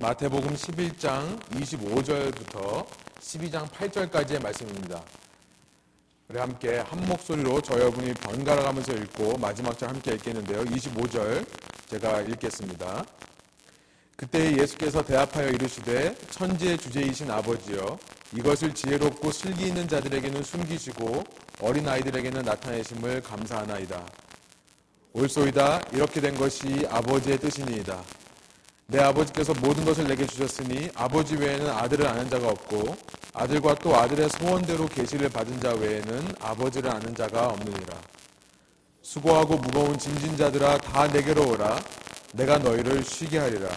마태복음 11장 25절부터 12장 8절까지의 말씀입니다. 우리 함께 한 목소리로 저 여러분이 번갈아 가면서 읽고 마지막 절 함께 읽겠는데요. 25절 제가 읽겠습니다. 그때 예수께서 대합하여 이르시되 천지의 주제이신 아버지여 이것을 지혜롭고 슬기 있는 자들에게는 숨기시고 어린 아이들에게는 나타내심을 감사하나이다. 옳소이다 이렇게 된 것이 아버지의 뜻이니이다. 내 아버지께서 모든 것을 내게 주셨으니 아버지 외에는 아들을 아는 자가 없고 아들과 또 아들의 소원대로 계시를 받은 자 외에는 아버지를 아는 자가 없느니라. 수고하고 무거운 짐진 자들아 다 내게로 오라. 내가 너희를 쉬게 하리라.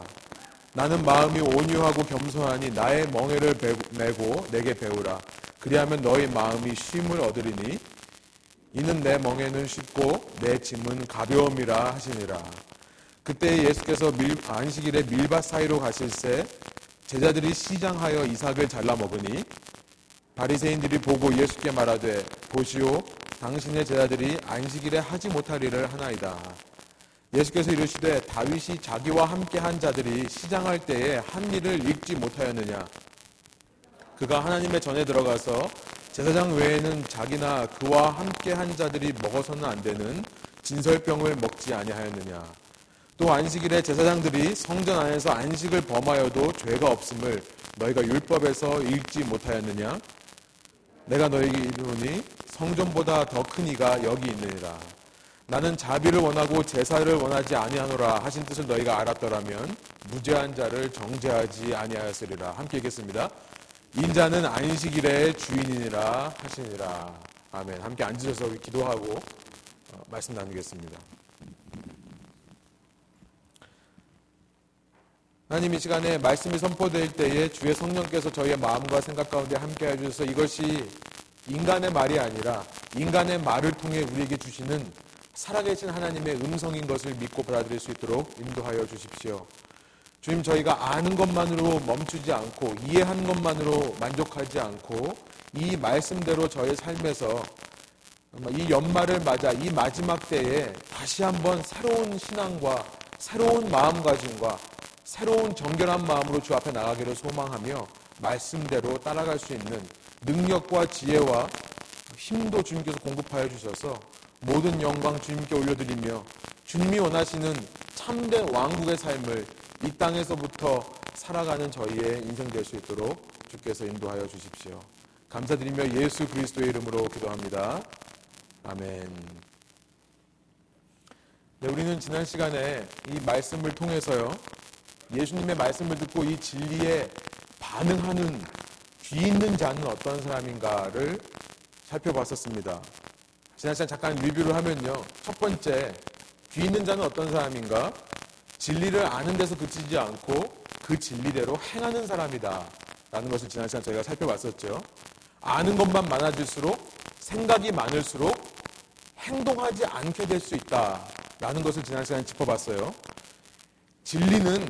나는 마음이 온유하고 겸손하니 나의 멍에를 메고 내게 배우라. 그리하면 너희 마음이 쉼을 얻으리니 이는 내 멍에는 쉽고 내 짐은 가벼움이라 하시니라. 그때 예수께서 밀, 안식일에 밀밭 사이로 가실새 제자들이 시장하여 이삭을 잘라 먹으니 바리새인들이 보고 예수께 말하되 보시오 당신의 제자들이 안식일에 하지 못할 일을 하나이다. 예수께서 이르시되 다윗이 자기와 함께 한 자들이 시장할 때에 한 일을 읽지 못하였느냐 그가 하나님의 전에 들어가서 제사장 외에는 자기나 그와 함께 한 자들이 먹어서는 안 되는 진설병을 먹지 아니하였느냐 또 안식일에 제사장들이 성전 안에서 안식을 범하여도 죄가 없음을 너희가 율법에서 읽지 못하였느냐? 내가 너희에게 이르노니 성전보다 더 큰 이가 여기 있느니라. 나는 자비를 원하고 제사를 원하지 아니하노라 하신 뜻을 너희가 알았더라면 무죄한 자를 정죄하지 아니하였으리라. 함께 읽겠습니다. 인자는 안식일의 주인이니라 하시니라. 아멘. 함께 앉으셔서 기도하고 어, 말씀 나누겠습니다. 하나님 이 시간에 말씀이 선포될 때에 주의 성령께서 저희의 마음과 생각 가운데 함께 해주셔서 이것이 인간의 말이 아니라 인간의 말을 통해 우리에게 주시는 살아계신 하나님의 음성인 것을 믿고 받아들일 수 있도록 인도하여 주십시오. 주님 저희가 아는 것만으로 멈추지 않고 이해하는 것만으로 만족하지 않고 이 말씀대로 저의 삶에서 이 연말을 맞아 이 마지막 때에 다시 한번 새로운 신앙과 새로운 마음가짐과 새로운 정결한 마음으로 주 앞에 나가기를 소망하며 말씀대로 따라갈 수 있는 능력과 지혜와 힘도 주님께서 공급하여 주셔서 모든 영광 주님께 올려드리며 주님이 원하시는 참된 왕국의 삶을 이 땅에서부터 살아가는 저희의 인생 될 수 있도록 주께서 인도하여 주십시오. 감사드리며 예수 그리스도의 이름으로 기도합니다. 아멘. 네, 우리는 지난 시간에 이 말씀을 통해서요, 예수님의 말씀을 듣고 이 진리에 반응하는 귀 있는 자는 어떤 사람인가를 살펴봤었습니다. 지난 시간 잠깐 리뷰를 하면요. 첫 번째, 귀 있는 자는 어떤 사람인가? 진리를 아는 데서 그치지 않고 그 진리대로 행하는 사람이다. 라는 것을 지난 시간 저희가 살펴봤었죠. 아는 것만 많아질수록 생각이 많을수록 행동하지 않게 될 수 있다. 라는 것을 지난 시간에 짚어봤어요. 진리는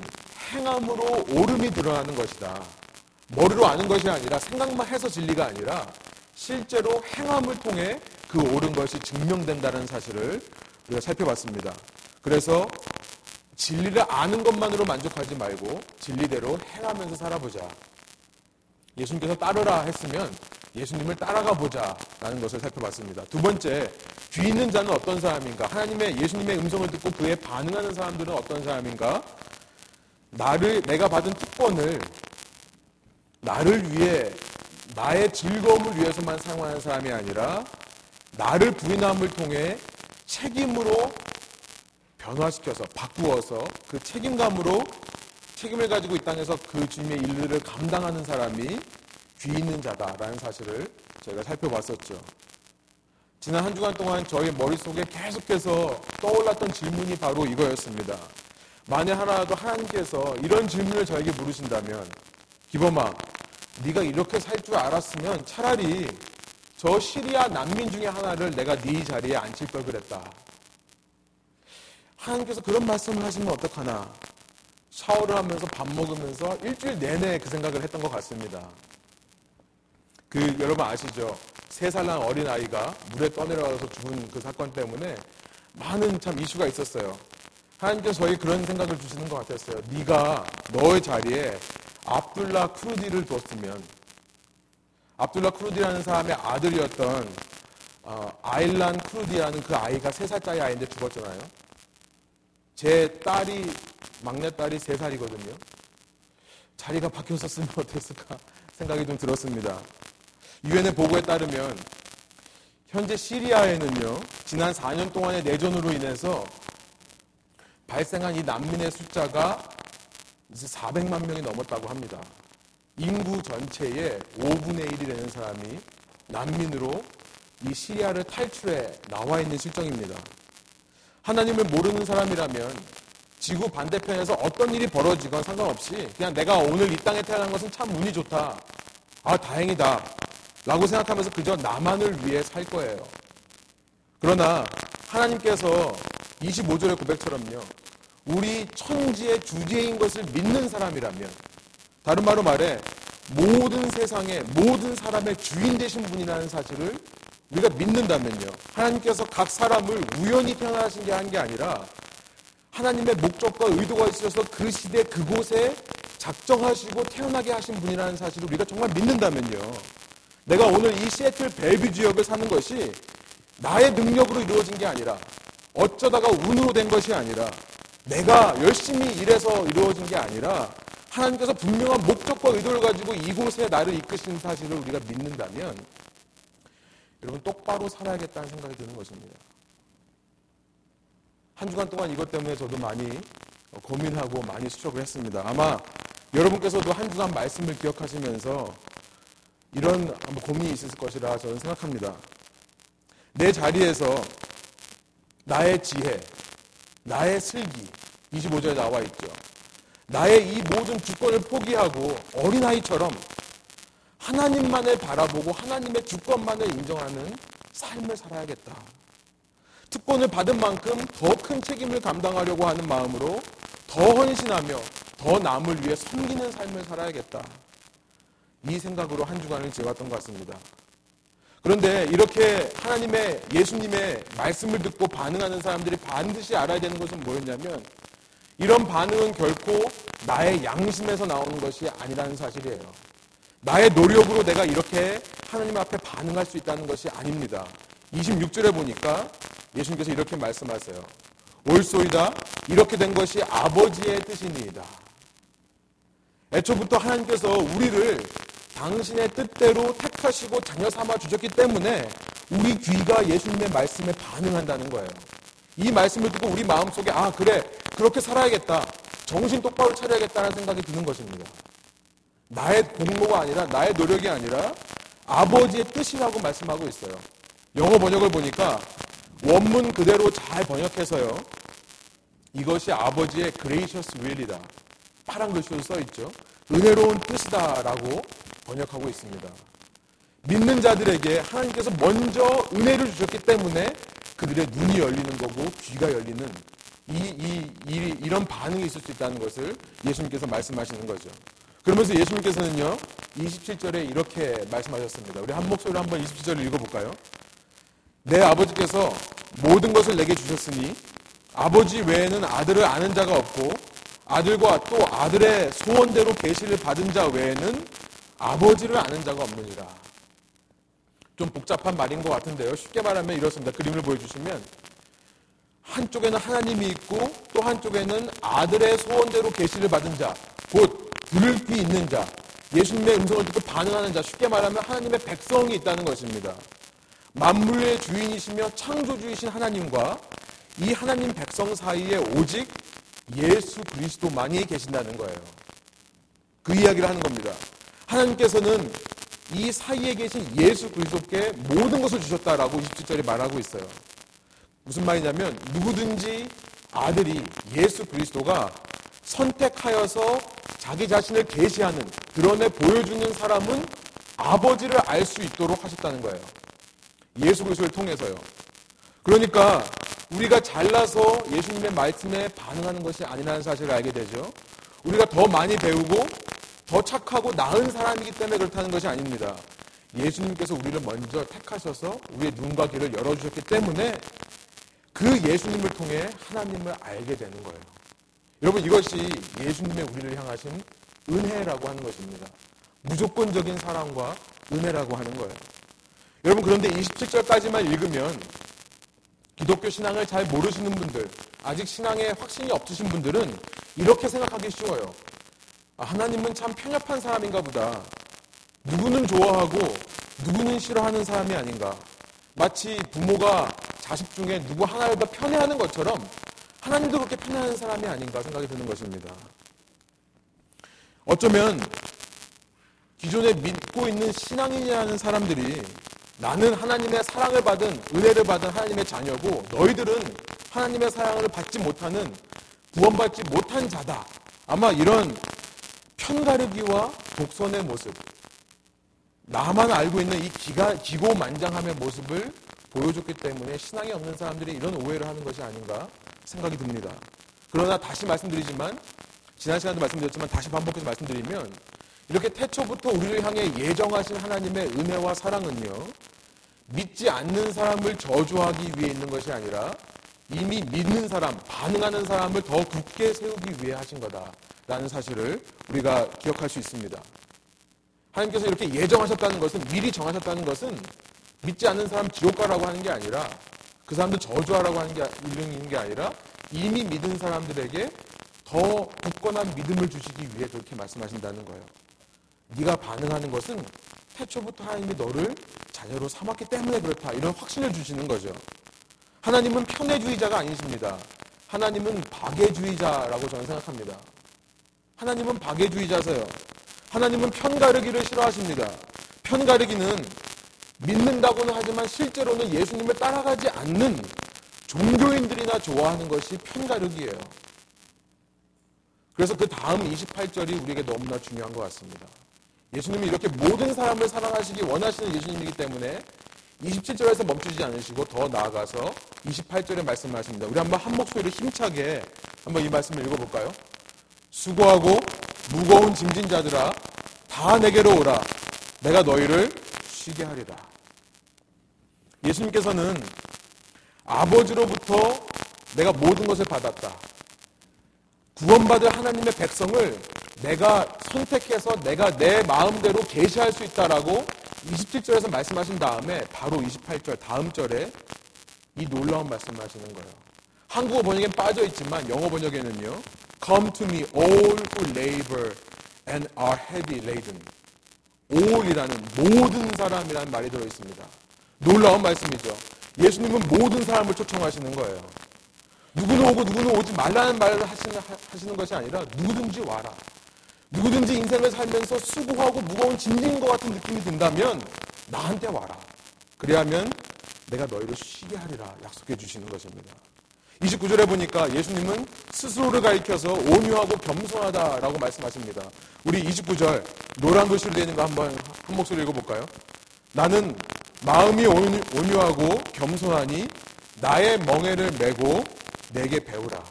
행함으로 옳음이 드러나는 것이다. 머리로 아는 것이 아니라 생각만 해서 진리가 아니라 실제로 행함을 통해 그 옳은 것이 증명된다는 사실을 우리가 살펴봤습니다. 그래서 진리를 아는 것만으로 만족하지 말고 진리대로 행하면서 살아보자. 예수님께서 따르라 했으면 예수님을 따라가 보자라는 것을 살펴봤습니다. 두 번째, 귀 있는 자는 어떤 사람인가? 하나님의 예수님의 음성을 듣고 그에 반응하는 사람들은 어떤 사람인가? 나를 내가 받은 특권을 나를 위해 나의 즐거움을 위해서만 사용하는 사람이 아니라 나를 부인함을 통해 책임으로 변화시켜서 바꾸어서 그 책임감으로 책임을 가지고 이 땅에서 그 주님의 일들을 감당하는 사람이 귀 있는 자다라는 사실을 저희가 살펴봤었죠. 지난 한 주간 동안 저희 머릿속에 계속해서 떠올랐던 질문이 바로 이거였습니다. 만약 하나라도 하나님께서 이런 질문을 저에게 물으신다면 기범아 네가 이렇게 살 줄 알았으면 차라리 저 시리아 난민 중에 하나를 내가 네 자리에 앉힐 걸 그랬다. 하나님께서 그런 말씀을 하시면 어떡하나 샤워를 하면서 밥 먹으면서 일주일 내내 그 생각을 했던 것 같습니다. 그 여러분 아시죠? 세 살 난 어린 아이가 물에 떠내려가서 죽은 그 사건 때문에 많은 참 이슈가 있었어요. 하나님께서 저희 그런 생각을 주시는 것 같았어요. 네가 너의 자리에 압둘라 쿠르디를 뒀으면 압둘라 쿠르디라는 사람의 아들이었던 어, 아일란 쿠르디라는 그 아이가 세 살짜리 아이인데 죽었잖아요. 제 딸이 막내딸이 세 살이거든요. 자리가 바뀌었었으면 어땠을까 생각이 좀 들었습니다. 유엔의 보고에 따르면 현재 시리아에는요 지난 4년 동안의 내전으로 인해서 발생한 이 난민의 숫자가 이제 400만 명이 넘었다고 합니다. 인구 전체의 5분의 1이 되는 사람이 난민으로 이 시리아를 탈출해 나와 있는 실정입니다. 하나님을 모르는 사람이라면 지구 반대편에서 어떤 일이 벌어지건 상관없이 그냥 내가 오늘 이 땅에 태어난 것은 참 운이 좋다. 아, 다행이다. 라고 생각하면서 그저 나만을 위해 살 거예요. 그러나 하나님께서 25절의 고백처럼요. 우리 천지의 주제인 것을 믿는 사람이라면 다른 말로 말해 모든 세상의 모든 사람의 주인 되신 분이라는 사실을 우리가 믿는다면요. 하나님께서 각 사람을 우연히 태어나신 게 한 게 아니라 하나님의 목적과 의도가 있어서 그 시대 그곳에 작정하시고 태어나게 하신 분이라는 사실을 우리가 정말 믿는다면요. 내가 오늘 이 시애틀 벨뷰 지역을 사는 것이 나의 능력으로 이루어진 게 아니라 어쩌다가 운으로 된 것이 아니라 내가 열심히 일해서 이루어진 게 아니라 하나님께서 분명한 목적과 의도를 가지고 이곳에 나를 이끄신 사실을 우리가 믿는다면 여러분 똑바로 살아야겠다는 생각이 드는 것입니다. 한 주간 동안 이것 때문에 저도 많이 고민하고 많이 수척을 했습니다. 아마 여러분께서도 한 주간 말씀을 기억하시면서 이런 고민이 있을 것이라 저는 생각합니다. 내 자리에서 나의 지혜, 나의 슬기, 25절에 나와 있죠. 나의 이 모든 주권을 포기하고 어린아이처럼 하나님만을 바라보고 하나님의 주권만을 인정하는 삶을 살아야겠다. 특권을 받은 만큼 더 큰 책임을 감당하려고 하는 마음으로 더 헌신하며 더 남을 위해 섬기는 삶을 살아야겠다. 이 생각으로 한 주간을 지어왔던 것 같습니다. 그런데 이렇게 하나님의 예수님의 말씀을 듣고 반응하는 사람들이 반드시 알아야 되는 것은 뭐였냐면 이런 반응은 결코 나의 양심에서 나오는 것이 아니라는 사실이에요. 나의 노력으로 내가 이렇게 하나님 앞에 반응할 수 있다는 것이 아닙니다. 26절에 보니까 예수님께서 이렇게 말씀하세요. 옳소이다. 이렇게 된 것이 아버지의 뜻이니이다. 애초부터 하나님께서 우리를 당신의 뜻대로 택하시고 자녀 삼아 주셨기 때문에 우리 귀가 예수님의 말씀에 반응한다는 거예요. 이 말씀을 듣고 우리 마음속에 아 그래 그렇게 살아야겠다. 정신 똑바로 차려야겠다는 생각이 드는 것입니다. 나의 공로가 아니라 나의 노력이 아니라 아버지의 뜻이라고 말씀하고 있어요. 영어 번역을 보니까 원문 그대로 잘 번역해서요. 이것이 아버지의 gracious will이다. 파란 글씨로 써 있죠. 은혜로운 뜻이다라고 번역하고 있습니다. 믿는 자들에게 하나님께서 먼저 은혜를 주셨기 때문에 그들의 눈이 열리는 거고 귀가 열리는 이, 이, 이, 이런 반응이 있을 수 있다는 것을 예수님께서 말씀하시는 거죠. 그러면서 예수님께서는요, 27절에 이렇게 말씀하셨습니다. 우리 한 목소리로 한번 27절을 읽어볼까요? 내 아버지께서 모든 것을 내게 주셨으니 아버지 외에는 아들을 아는 자가 없고 아들과 또 아들의 소원대로 계시를 받은 자 외에는 아버지를 아는 자가 없느니라. 좀 복잡한 말인 것 같은데요. 쉽게 말하면 이렇습니다. 그림을 보여주시면 한쪽에는 하나님이 있고 또 한쪽에는 아들의 소원대로 계시를 받은 자, 곧 들을 귀 있는 자, 예수님의 음성을 듣고 반응하는 자, 쉽게 말하면 하나님의 백성이 있다는 것입니다. 만물의 주인이시며 창조주이신 하나님과 이 하나님 백성 사이에 오직 예수 그리스도만이 계신다는 거예요. 그 이야기를 하는 겁니다. 하나님께서는 이 사이에 계신 예수 그리스도께 모든 것을 주셨다라고 27절에 말하고 있어요. 무슨 말이냐면 누구든지 아들이 예수 그리스도가 선택하여서 자기 자신을 계시하는 드러내 보여주는 사람은 아버지를 알 수 있도록 하셨다는 거예요. 예수 그리스도를 통해서요. 그러니까 우리가 잘나서 예수님의 말씀에 반응하는 것이 아니라는 사실을 알게 되죠. 우리가 더 많이 배우고 더 착하고 나은 사람이기 때문에 그렇다는 것이 아닙니다. 예수님께서 우리를 먼저 택하셔서 우리의 눈과 귀를 열어주셨기 때문에 그 예수님을 통해 하나님을 알게 되는 거예요. 여러분 이것이 예수님의 우리를 향하신 은혜라고 하는 것입니다. 무조건적인 사랑과 은혜라고 하는 거예요. 여러분 그런데 27절까지만 읽으면 기독교 신앙을 잘 모르시는 분들, 아직 신앙에 확신이 없으신 분들은 이렇게 생각하기 쉬워요. 아, 하나님은 참 편협한 사람인가 보다. 누구는 좋아하고 누구는 싫어하는 사람이 아닌가. 마치 부모가 자식 중에 누구 하나를 더 편애하는 것처럼 하나님도 그렇게 편애하는 사람이 아닌가 생각이 드는 것입니다. 어쩌면 기존에 믿고 있는 신앙인이라는 사람들이 나는 하나님의 사랑을 받은 은혜를 받은 하나님의 자녀고 너희들은 하나님의 사랑을 받지 못하는 구원받지 못한 자다. 아마 이런 편가르기와 독선의 모습, 나만 알고 있는 이 기가, 기고만장함의 모습을 보여줬기 때문에 신앙이 없는 사람들이 이런 오해를 하는 것이 아닌가 생각이 듭니다. 그러나 다시 말씀드리지만 지난 시간에도 말씀드렸지만 다시 반복해서 말씀드리면 이렇게 태초부터 우리를 향해 예정하신 하나님의 은혜와 사랑은요 믿지 않는 사람을 저주하기 위해 있는 것이 아니라 이미 믿는 사람, 반응하는 사람을 더 굳게 세우기 위해 하신 거다 라는 사실을 우리가 기억할 수 있습니다. 하나님께서 이렇게 예정하셨다는 것은 미리 정하셨다는 것은 믿지 않는 사람 지옥 가라고 하는 게 아니라 그 사람들 저주하라고 하는 게 있는 게 아니라 이미 믿은 사람들에게 더 굳건한 믿음을 주시기 위해 그렇게 말씀하신다는 거예요. 네가 반응하는 것은 태초부터 하나님이 너를 자녀로 삼았기 때문에 그렇다. 이런 확신을 주시는 거죠. 하나님은 편애주의자가 아니십니다. 하나님은 박애주의자라고 저는 생각합니다. 하나님은 박애주의자세요. 하나님은 편가르기를 싫어하십니다. 편가르기는 믿는다고는 하지만 실제로는 예수님을 따라가지 않는 종교인들이나 좋아하는 것이 편가르기예요. 그래서 그 다음 28절이 우리에게 너무나 중요한 것 같습니다. 예수님이 이렇게 모든 사람을 사랑하시기 원하시는 예수님이기 때문에 27절에서 멈추지 않으시고 더 나아가서 28절에 말씀하십니다. 우리 한번 한 목소리로 힘차게 한번 이 말씀을 읽어볼까요? 수고하고 무거운 짐진 자들아 다 내게로 오라 내가 너희를 쉬게 하리라. 예수님께서는 아버지로부터 내가 모든 것을 받았다. 구원받을 하나님의 백성을 내가 선택해서 내가 내 마음대로 계시할 수 있다라고 27절에서 말씀하신 다음에 바로 28절 다음 절에 이 놀라운 말씀을 하시는 거예요. 한국어 번역엔 빠져 있지만 영어 번역에는요. Come to me all who labor and are heavy laden. all이라는 모든 사람이라는 말이 들어 있습니다. 놀라운 말씀이죠. 예수님은 모든 사람을 초청하시는 거예요. 누구는 오고 누구는 오지 말라는 말을 하시는, 하시는 것이 아니라 누구든지 와라. 누구든지 인생을 살면서 수고하고 무거운 짐진 것 같은 느낌이 든다면 나한테 와라. 그래야면 내가 너희를 쉬게 하리라 약속해 주시는 것입니다. 29절에 보니까 예수님은 스스로를 가리켜서 온유하고 겸손하다라고 말씀하십니다. 우리 29절 노란 글씨로 되어 있는 거 한번 한 목소리 읽어볼까요? 나는 마음이 온유하고 겸손하니 나의 멍에를 메고 내게 배우라.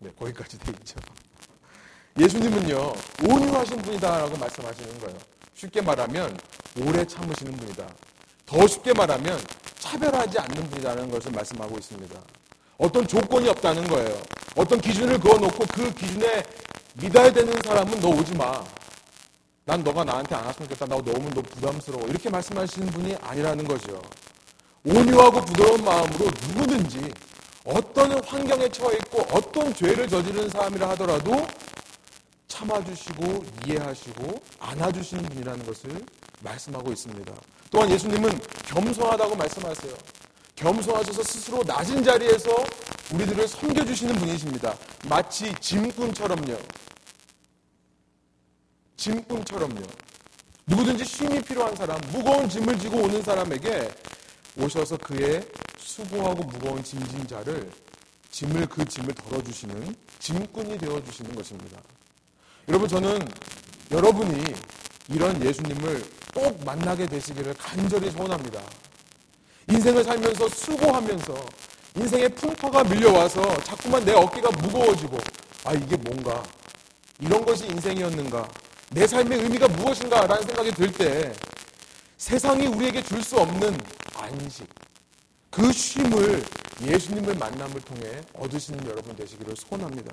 네, 거기까지 돼 있죠. 예수님은요, 온유하신 분이다라고 말씀하시는 거예요. 쉽게 말하면, 오래 참으시는 분이다. 더 쉽게 말하면, 차별하지 않는 분이라는 것을 말씀하고 있습니다. 어떤 조건이 없다는 거예요. 어떤 기준을 그어놓고 그 기준에 믿어야 되는 사람은 너 오지 마. 난 너가 나한테 안 왔으면 좋겠다. 나 너무 너 부담스러워. 이렇게 말씀하시는 분이 아니라는 거죠. 온유하고 부드러운 마음으로 누구든지 어떤 환경에 처해 있고 어떤 죄를 저지르는 사람이라 하더라도 참아주시고 이해하시고 안아주시는 분이라는 것을 말씀하고 있습니다. 또한 예수님은 겸손하다고 말씀하세요. 겸손하셔서 스스로 낮은 자리에서 우리들을 섬겨주시는 분이십니다. 마치 짐꾼처럼요. 짐꾼처럼요. 누구든지 쉼이 필요한 사람, 무거운 짐을 지고 오는 사람에게 오셔서 그의 수고하고 무거운 짐진 자를 짐을 그 짐을 덜어주시는 짐꾼이 되어주시는 것입니다. 여러분 저는 여러분이 이런 예수님을 꼭 만나게 되시기를 간절히 소원합니다. 인생을 살면서 수고하면서 인생의 풍파가 밀려와서 자꾸만 내 어깨가 무거워지고 아 이게 뭔가 이런 것이 인생이었는가 내 삶의 의미가 무엇인가 라는 생각이 들 때 세상이 우리에게 줄 수 없는 아 안식, 그 쉼을 예수님을 만남을 통해 얻으시는 여러분 되시기를 소원합니다.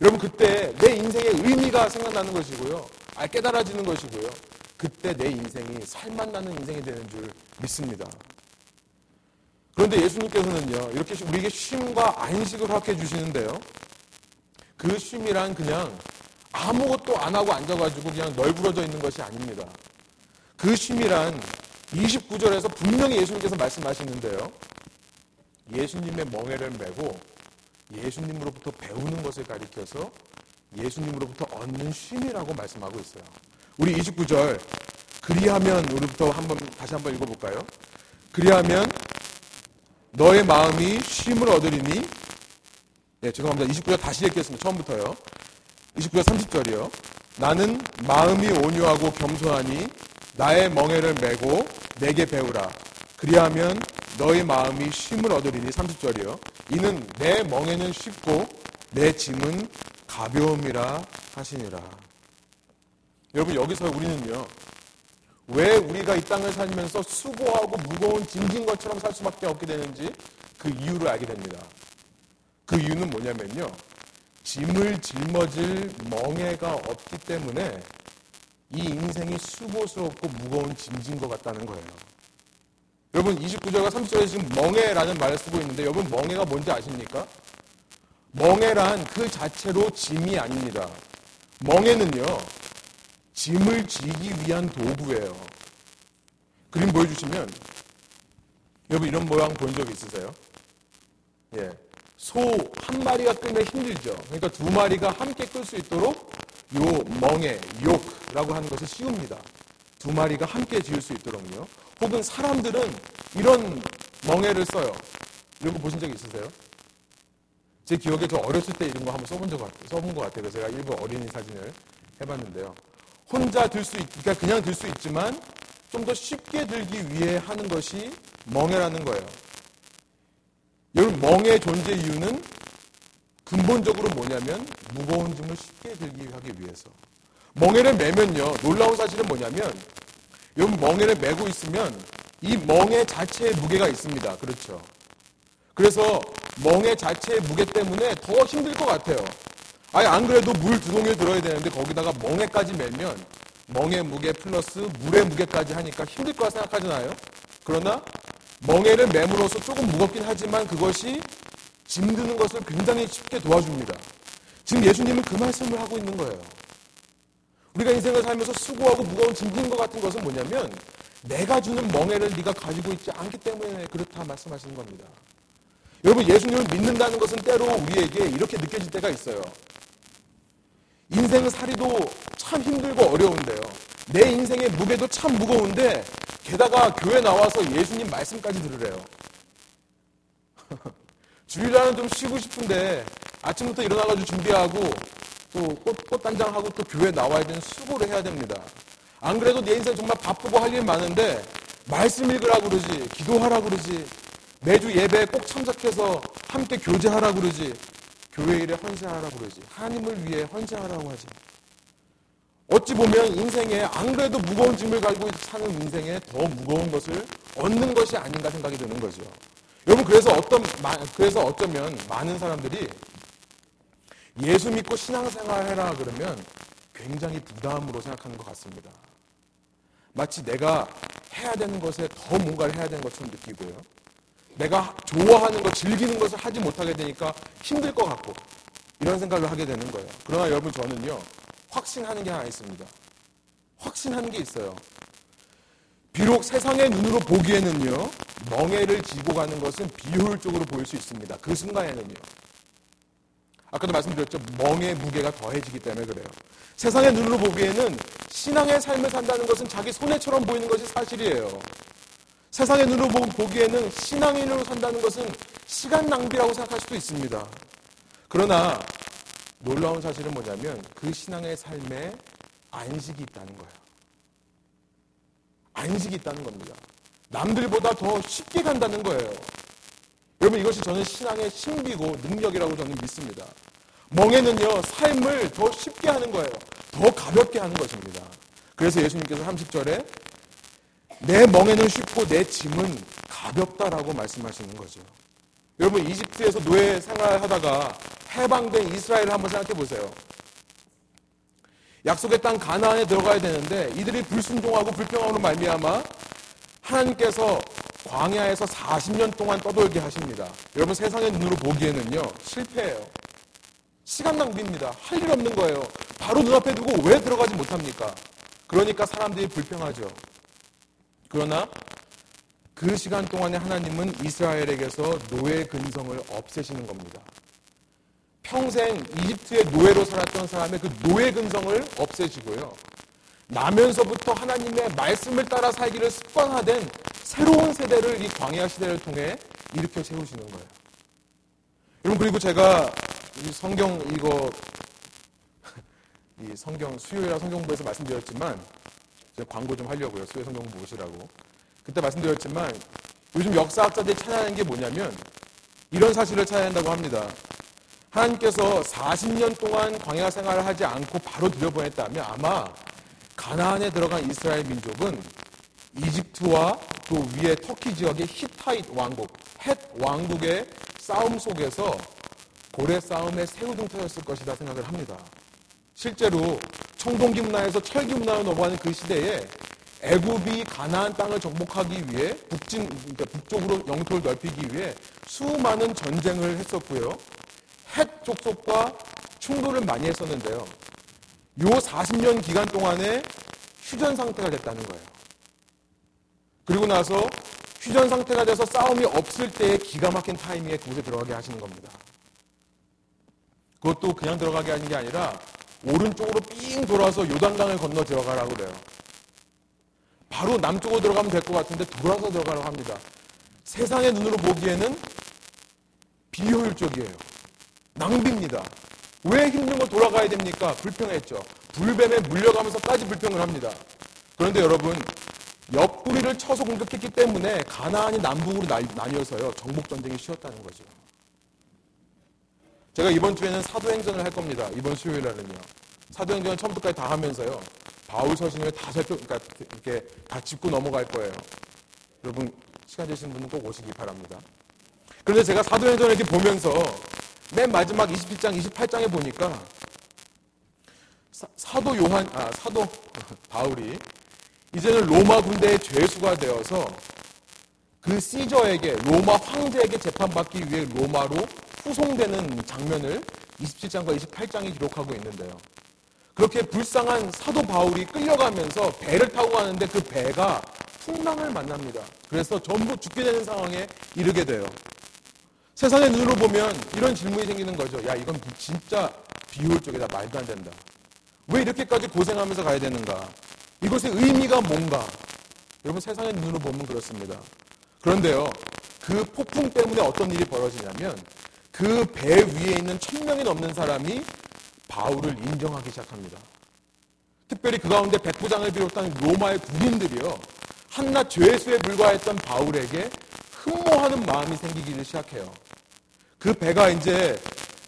여러분 그때 내 인생의 의미가 생각나는 것이고요. 아, 깨달아지는 것이고요. 그때 내 인생이 살맛 나는 인생이 되는 줄 믿습니다. 그런데 예수님께서는요, 이렇게 우리에게 쉼과 안식을 허락해 주시는데요. 그 쉼이란 그냥 아무것도 안 하고 앉아가지고 그냥 널브러져 있는 것이 아닙니다. 그 쉼이란 29절에서 분명히 예수님께서 말씀하시는데요. 예수님의 멍에를 메고 예수님으로부터 배우는 것을 가리켜서 예수님으로부터 얻는 쉼이라고 말씀하고 있어요. 우리 29절 그리하면 우리부터 한번 다시 한번 읽어 볼까요? 그리하면 너의 마음이 쉼을 얻으리니 네, 죄송합니다. 29절 다시 읽겠습니다. 처음부터요. 29절 30절이요. 나는 마음이 온유하고 겸손하니 나의 멍에를 메고 내게 배우라. 그리하면 너의 마음이 쉼을 얻으리니 30절이요. 이는 내 멍에는 쉽고 내 짐은 가벼움이라 하시니라. 여러분 여기서 우리는요. 왜 우리가 이 땅을 살면서 수고하고 무거운 짐진 것처럼 살 수밖에 없게 되는지 그 이유를 알게 됩니다. 그 이유는 뭐냐면요. 짐을 짊어질 멍해가 없기 때문에 이 인생이 수고스럽고 무거운 짐진 것 같다는 거예요. 여러분 29절과 30절에 지금 멍해라는 말을 쓰고 있는데 여러분 멍해가 뭔지 아십니까? 멍해란 그 자체로 짐이 아닙니다. 멍해는요. 짐을 지기 위한 도구예요. 그림 보여주시면 여러분 이런 모양 본 적 있으세요? 예. 소 한 마리가 끌면 힘들죠. 그러니까 두 마리가 함께 끌 수 있도록 요 멍에, 욕라고 하는 것이 쉬웁니다. 두 마리가 함께 지을 수 있도록요. 혹은 사람들은 이런 멍에를 써요. 이런 거 보신 적 있으세요? 제 기억에 저 어렸을 때 이런 거 한번 써본 적 같아요. 써본 것 같아요. 그래서 제가 일부 어린이 사진을 해봤는데요. 혼자 들 수, 있, 그러니까 그냥 들 수 있지만 좀 더 쉽게 들기 위해 하는 것이 멍해라는 거예요. 여러분, 멍의 존재 이유는 근본적으로 뭐냐면 무거운 짐을 쉽게 들기 하기 위해서. 멍해를 매면요, 놀라운 사실은 뭐냐면 여러분, 멍해를 메고 있으면 이 멍해 자체의 무게가 있습니다. 그렇죠. 그래서 멍해 자체의 무게 때문에 더 힘들 것 같아요. 아니, 안 그래도 물두 동일 들어야 되는데 거기다가 멍해까지 매면 멍해 무게 플러스 물의 무게까지 하니까 힘들 거라 생각하잖아요. 그러나 멍해를 매물어서 조금 무겁긴 하지만 그것이 짐드는 것을 굉장히 쉽게 도와줍니다. 지금 예수님은 그 말씀을 하고 있는 거예요. 우리가 인생을 살면서 수고하고 무거운 짐진 것 같은 것은 뭐냐면 내가 주는 멍해를 네가 가지고 있지 않기 때문에 그렇다 말씀하시는 겁니다. 여러분 예수님을 믿는다는 것은 때로 우리에게 이렇게 느껴질 때가 있어요. 인생 살이도 참 힘들고 어려운데요. 내 인생의 무게도 참 무거운데 게다가 교회 나와서 예수님 말씀까지 들으래요. 주일날은 좀 쉬고 싶은데 아침부터 일어나가지고 준비하고 또 꽃, 꽃단장하고 또 교회 나와야 되는 수고를 해야 됩니다. 안 그래도 내 인생 정말 바쁘고 할 일 많은데 말씀 읽으라 그러지, 기도하라 그러지, 매주 예배에 꼭 참석해서 함께 교제하라 그러지, 교회 일에 헌신하라 그러지, 하나님을 위해 헌신하라고 하지. 어찌 보면 인생에 안 그래도 무거운 짐을 가지고 사는 인생에 더 무거운 것을 얻는 것이 아닌가 생각이 드는 거죠. 여러분 그래서 어떤 그래서 어쩌면 많은 사람들이 예수 믿고 신앙생활 해라 그러면 굉장히 부담으로 생각하는 것 같습니다. 마치 내가 해야 되는 것에 더 뭔가를 해야 되는 것처럼 느끼고요. 내가 좋아하는 것, 즐기는 것을 하지 못하게 되니까 힘들 것 같고 이런 생각을 하게 되는 거예요. 그러나 여러분 저는요 확신하는 게 하나 있습니다. 확신하는 게 있어요. 비록 세상의 눈으로 보기에는요 멍해를 지고 가는 것은 비효율적으로 보일 수 있습니다. 그 순간에는요. 아까도 말씀드렸죠. 멍의 무게가 더해지기 때문에 그래요. 세상의 눈으로 보기에는 신앙의 삶을 산다는 것은 자기 손해처럼 보이는 것이 사실이에요. 세상의 눈으로 보기에는 신앙인으로 산다는 것은 시간 낭비라고 생각할 수도 있습니다. 그러나 놀라운 사실은 뭐냐면 그 신앙의 삶에 안식이 있다는 거예요. 안식이 있다는 겁니다. 남들보다 더 쉽게 간다는 거예요. 여러분 이것이 저는 신앙의 신비고 능력이라고 저는 믿습니다. 멍에는요 삶을 더 쉽게 하는 거예요. 더 가볍게 하는 것입니다. 그래서 예수님께서 30절에 내 멍에는 쉽고 내 짐은 가볍다라고 말씀하시는 거죠. 여러분 이집트에서 노예 생활하다가 해방된 이스라엘을 한번 생각해 보세요. 약속의 땅 가나안에 들어가야 되는데 이들이 불순종하고 불평하는 말미암아 하나님께서 광야에서 40년 동안 떠돌게 하십니다. 여러분 세상의 눈으로 보기에는요 실패예요. 시간 낭비입니다. 할 일 없는 거예요. 바로 눈앞에 두고 왜 들어가지 못합니까? 그러니까 사람들이 불평하죠. 그러나 그 시간 동안에 하나님은 이스라엘에게서 노예 근성을 없애시는 겁니다. 평생 이집트의 노예로 살았던 사람의 그 노예 근성을 없애시고요. 나면서부터 하나님의 말씀을 따라 살기를 습관화된 새로운 세대를 이 광야 시대를 통해 일으켜 세우시는 거예요. 여러분 그리고 제가 이 성경 이거 이 성경 수요일 성경부에서 말씀드렸지만 제가 광고 좀 하려고요. 수요일 성경부 보시라고. 그때 말씀드렸지만 요즘 역사학자들이 찾아내는 게 뭐냐면 이런 사실을 찾아낸다고 합니다. 하나님께서 40년 동안 광야 생활을 하지 않고 바로 들여보냈다면 아마 가나안에 들어간 이스라엘 민족은 이집트와 또 위에 터키 지역의 히타잇 왕국, 헷 왕국의 싸움 속에서 고래 싸움에 새우등 터졌을 것이다 생각을 합니다. 실제로 청동기 문화에서 철기 문화로 넘어가는 그 시대에 애굽이 가나안 땅을 정복하기 위해 북진 그러니까 북쪽으로 영토를 넓히기 위해 수많은 전쟁을 했었고요. 헷 족속과 충돌을 많이 했었는데요. 요 40년 기간 동안에 휴전 상태가 됐다는 거예요. 그리고 나서 휴전 상태가 돼서 싸움이 없을 때의 기가 막힌 타이밍에 그곳에 들어가게 하시는 겁니다. 그것도 그냥 들어가게 하는 게 아니라 오른쪽으로 삥 돌아서 요단강을 건너 들어가라고 그래요. 바로 남쪽으로 들어가면 될 것 같은데 돌아서 들어가라고 합니다. 세상의 눈으로 보기에는 비효율적이에요. 낭비입니다. 왜 힘든 거 돌아가야 됩니까? 불평했죠. 불뱀에 물려가면서까지 불평을 합니다. 그런데 여러분, 옆구리를 쳐서 공격했기 때문에 가나안이 남북으로 나뉘어서요. 정복 전쟁이 쉬었다는 거죠. 제가 이번 주에는 사도행전을 할 겁니다. 이번 수요일 날은요. 사도행전을 처음부터까지 다 하면서요. 바울 서신을 다 살펴, 그러니까 이렇게 다 짚고 넘어갈 거예요. 여러분, 시간 되시는 분은 꼭 오시기 바랍니다. 그런데 제가 사도행전을 이렇게 보면서 맨 마지막 27장, 28장에 보니까 사, 도 요한, 아, 사도 바울이 이제는 로마 군대의 죄수가 되어서 그 시저에게, 로마 황제에게 재판받기 위해 로마로 후송되는 장면을 27장과 28장이 기록하고 있는데요. 그렇게 불쌍한 사도 바울이 끌려가면서 배를 타고 가는데 그 배가 풍랑을 만납니다. 그래서 전부 죽게 되는 상황에 이르게 돼요. 세상의 눈으로 보면 이런 질문이 생기는 거죠. 야, 이건 진짜 비효율적이다. 말도 안 된다. 왜 이렇게까지 고생하면서 가야 되는가? 이것의 의미가 뭔가? 여러분 세상의 눈으로 보면 그렇습니다. 그런데요, 그 폭풍 때문에 어떤 일이 벌어지냐면 그 배 위에 있는 천 명이 넘는 사람이 바울을 인정하기 시작합니다. 특별히 그 가운데 백부장을 비롯한 로마의 군인들이요. 한낱 죄수에 불과했던 바울에게 흠모하는 마음이 생기기를 시작해요. 그 배가 이제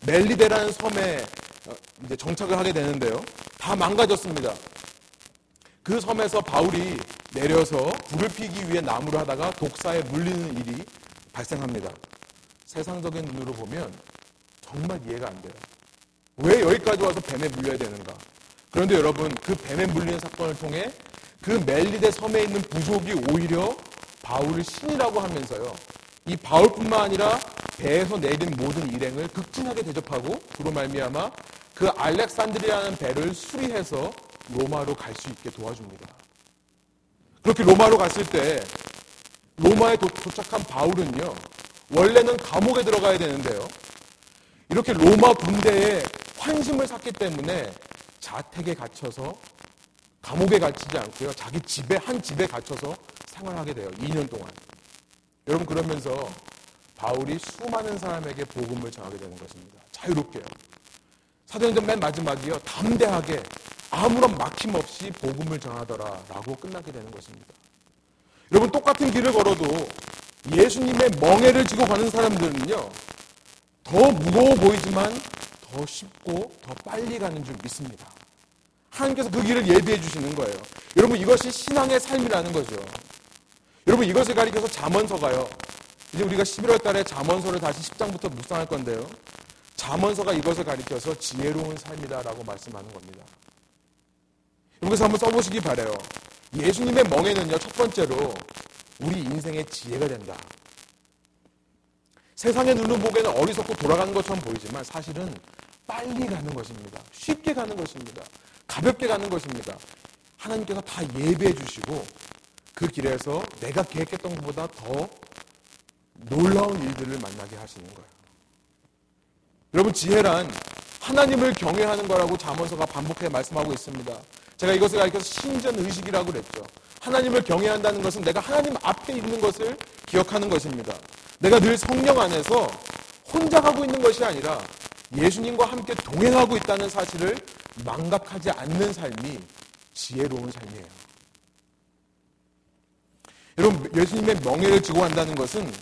멜리데라는 섬에 어, 이제 정착을 하게 되는데요. 다 망가졌습니다. 그 섬에서 바울이 내려서 불을 피기 위해 나무를 하다가 독사에 물리는 일이 발생합니다. 세상적인 눈으로 보면 정말 이해가 안 돼요. 왜 여기까지 와서 뱀에 물려야 되는가? 그런데 여러분, 그 뱀에 물리는 사건을 통해 그 멜리데 섬에 있는 부족이 오히려 바울을 신이라고 하면서요. 이 바울뿐만 아니라 배에서 내린 모든 일행을 극진하게 대접하고 그로 말미암아 그 알렉산드리아라는 배를 수리해서 로마로 갈 수 있게 도와줍니다. 그렇게 로마로 갔을 때 로마에 도, 도착한 바울은요. 원래는 감옥에 들어가야 되는데요. 이렇게 로마 군대에 환심을 샀기 때문에 자택에 갇혀서 감옥에 갇히지 않고요. 자기 집에, 한 집에 갇혀서 생활하게 돼요. 2년 동안. 여러분, 그러면서 바울이 수많은 사람에게 복음을 전하게 되는 것입니다. 자유롭게요. 사도행전 맨 마지막이요. 담대하게 아무런 막힘 없이 복음을 전하더라 라고 끝나게 되는 것입니다. 여러분, 똑같은 길을 걸어도 예수님의 멍해를 지고 가는 사람들은요. 더 무거워 보이지만 더 쉽고 더 빨리 가는 줄 믿습니다. 하나님께서 그 길을 예비해 주시는 거예요. 여러분 이것이 신앙의 삶이라는 거죠. 여러분 이것을 가리켜서 잠언서가요. 이제 우리가 11월 달에 잠언서를 다시 10장부터 묵상할 건데요. 잠언서가 이것을 가리켜서 지혜로운 삶이다라고 말씀하는 겁니다. 여기서 한번 써보시기 바래요. 예수님의 멍에는요, 첫 번째로 우리 인생의 지혜가 된다. 세상의 눈으로 보기에는 어리석고 돌아가는 것처럼 보이지만 사실은 빨리 가는 것입니다. 쉽게 가는 것입니다. 가볍게 가는 것입니다. 하나님께서 다 예배해 주시고 그 길에서 내가 계획했던 것보다 더 놀라운 일들을 만나게 하시는 거예요. 여러분 지혜란 하나님을 경외하는 거라고 자문서가 반복해 말씀하고 있습니다. 제가 이것을 가르쳐서 신전 의식이라고 그랬죠. 하나님을 경외한다는 것은 내가 하나님 앞에 있는 것을 기억하는 것입니다. 내가 늘 성령 안에서 혼자 가고 있는 것이 아니라 예수님과 함께 동행하고 있다는 사실을 망각하지 않는 삶이 지혜로운 삶이에요. 여러분, 예수님의 명예를 지고 한다는 것은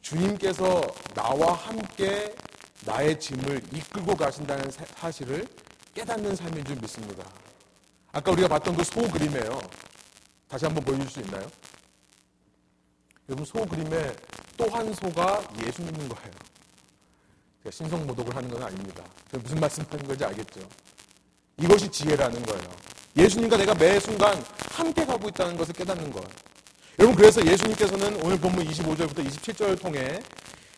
주님께서 나와 함께 나의 짐을 이끌고 가신다는 사실을 깨닫는 삶인 줄 믿습니다. 아까 우리가 봤던 그 소 그림이에요. 다시 한번 보여줄 수 있나요? 여러분, 소 그림에 또 한 소가 예수님인 거예요. 신성 모독을 하는 건 아닙니다. 무슨 말씀하는 건지 알겠죠? 이것이 지혜라는 거예요. 예수님과 내가 매 순간 함께 가고 있다는 것을 깨닫는 것. 여러분, 그래서 예수님께서는 오늘 본문 25절부터 27절을 통해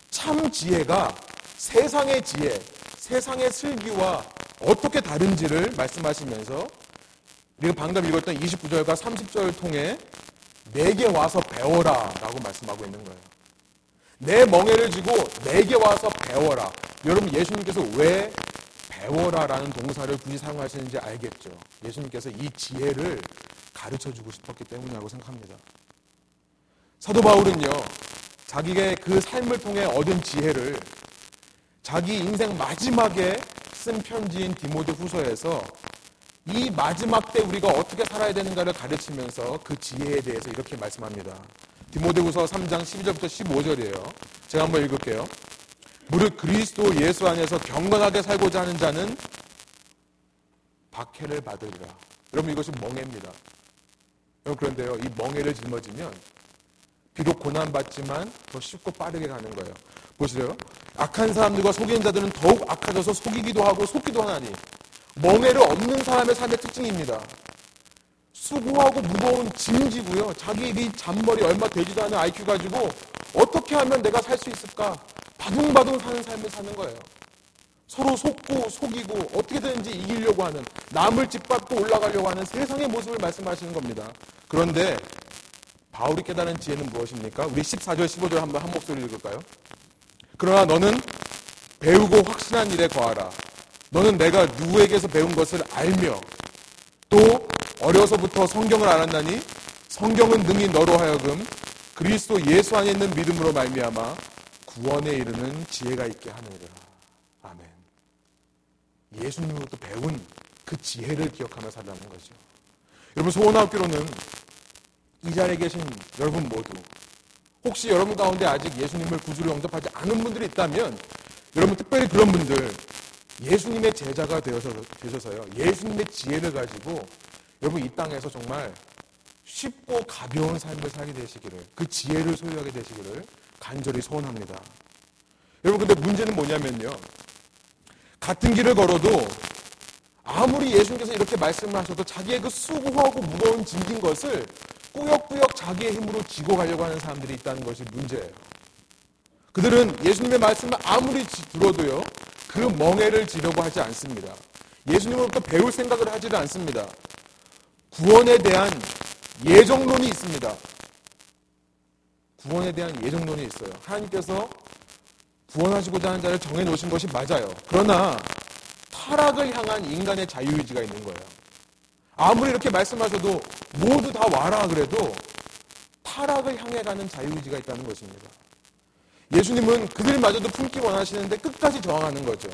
참 지혜가 세상의 지혜, 세상의 슬기와 어떻게 다른지를 말씀하시면서 우리가 방금 읽었던 29절과 30절을 통해 내게 와서 배워라 라고 말씀하고 있는 거예요. 내 멍에를 쥐고 내게 와서 배워라. 여러분 예수님께서 왜 배워라 라는 동사를 굳이 사용하시는지 알겠죠. 예수님께서 이 지혜를 가르쳐 주고 싶었기 때문이라고 생각합니다. 사도 바울은요, 자기의 그 삶을 통해 얻은 지혜를 자기 인생 마지막에 쓴 편지인 디모데 후서에서 이 마지막 때 우리가 어떻게 살아야 되는가를 가르치면서 그 지혜에 대해서 이렇게 말씀합니다. 디모데후서 3장 12절부터 15절이에요. 제가 한번 읽을게요. 무릇 그리스도 예수 안에서 경건하게 살고자 하는 자는 박해를 받으리라. 여러분 이것이 멍해입니다. 그런데요. 이 멍해를 짊어지면 비록 고난받지만 더 쉽고 빠르게 가는 거예요. 보시래요. 악한 사람들과 속이는 자들은 더욱 악해져서 속이기도 하고 속기도 하나니 멍해를 없는 사람의 삶의 특징입니다. 수고하고 무거운 짐지고요. 자기 이 잔머리 얼마 되지도 않은 IQ 가지고 어떻게 하면 내가 살 수 있을까? 바둥바둥 사는 삶을 사는 거예요. 서로 속고 속이고 어떻게든지 이기려고 하는 남을 짓밟고 올라가려고 하는 세상의 모습을 말씀하시는 겁니다. 그런데 바울이 깨달은 지혜는 무엇입니까? 우리 14절 15절 한번 한 목소리 읽을까요? 그러나 너는 배우고 확신한 일에 거하라. 너는 내가 누구에게서 배운 것을 알며 또 어려서부터 성경을 알았나니 성경은 능히 너로 하여금 그리스도 예수 안에 있는 믿음으로 말미암아 구원에 이르는 지혜가 있게 하느니라. 아멘. 예수님으로부터 배운 그 지혜를 기억하며 살라는 거죠. 여러분 소원학교로는 이 자리에 계신 여러분 모두 혹시 여러분 가운데 아직 예수님을 구주로 영접하지 않은 분들이 있다면 여러분 특별히 그런 분들 예수님의 제자가 되어서 되셔서요. 예수님의 지혜를 가지고 여러분 이 땅에서 정말 쉽고 가벼운 삶을 살게 되시기를 그 지혜를 소유하게 되시기를 간절히 소원합니다. 여러분 근데 문제는 뭐냐면요. 같은 길을 걸어도 아무리 예수님께서 이렇게 말씀을 하셔도 자기의 그 수고하고 무거운 짐진 것을 꾸역꾸역 자기의 힘으로 지고 가려고 하는 사람들이 있다는 것이 문제예요. 그들은 예수님의 말씀을 아무리 들어도요, 그 멍해를 지려고 하지 않습니다. 예수님으로부터 배울 생각을 하지도 않습니다. 구원에 대한 예정론이 있습니다. 구원에 대한 예정론이 있어요. 하나님께서 구원하시고자 하는 자를 정해 놓으신 것이 맞아요. 그러나 타락을 향한 인간의 자유의지가 있는 거예요. 아무리 이렇게 말씀하셔도 모두 다 와라 그래도 타락을 향해 가는 자유의지가 있다는 것입니다. 예수님은 그들마저도 품기 원하시는데 끝까지 저항하는 거죠.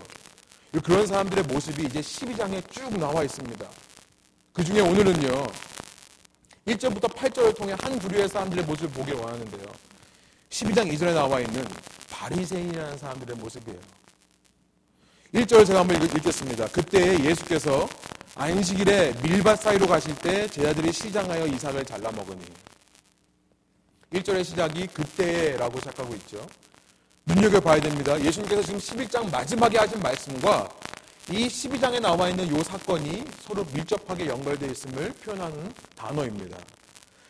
그런 사람들의 모습이 이제 12장에 쭉 나와 있습니다. 그 중에 오늘은요, 1절부터 8절을 통해 한 부류의 사람들의 모습을 보길 원하는데요. 12장 2절에 나와 있는 바리새인이라는 사람들의 모습이에요. 1절 제가 한번 읽겠습니다. 그때 예수께서 안식일에 밀밭 사이로 가실 때 제자들이 시장하여 이삭을 잘라 먹으니 1절의 시작이 그때라고 시작하고 있죠. 눈여겨봐야 됩니다. 예수님께서 지금 11장 마지막에 하신 말씀과 이 12장에 나와 있는 이 사건이 서로 밀접하게 연결되어 있음을 표현하는 단어입니다.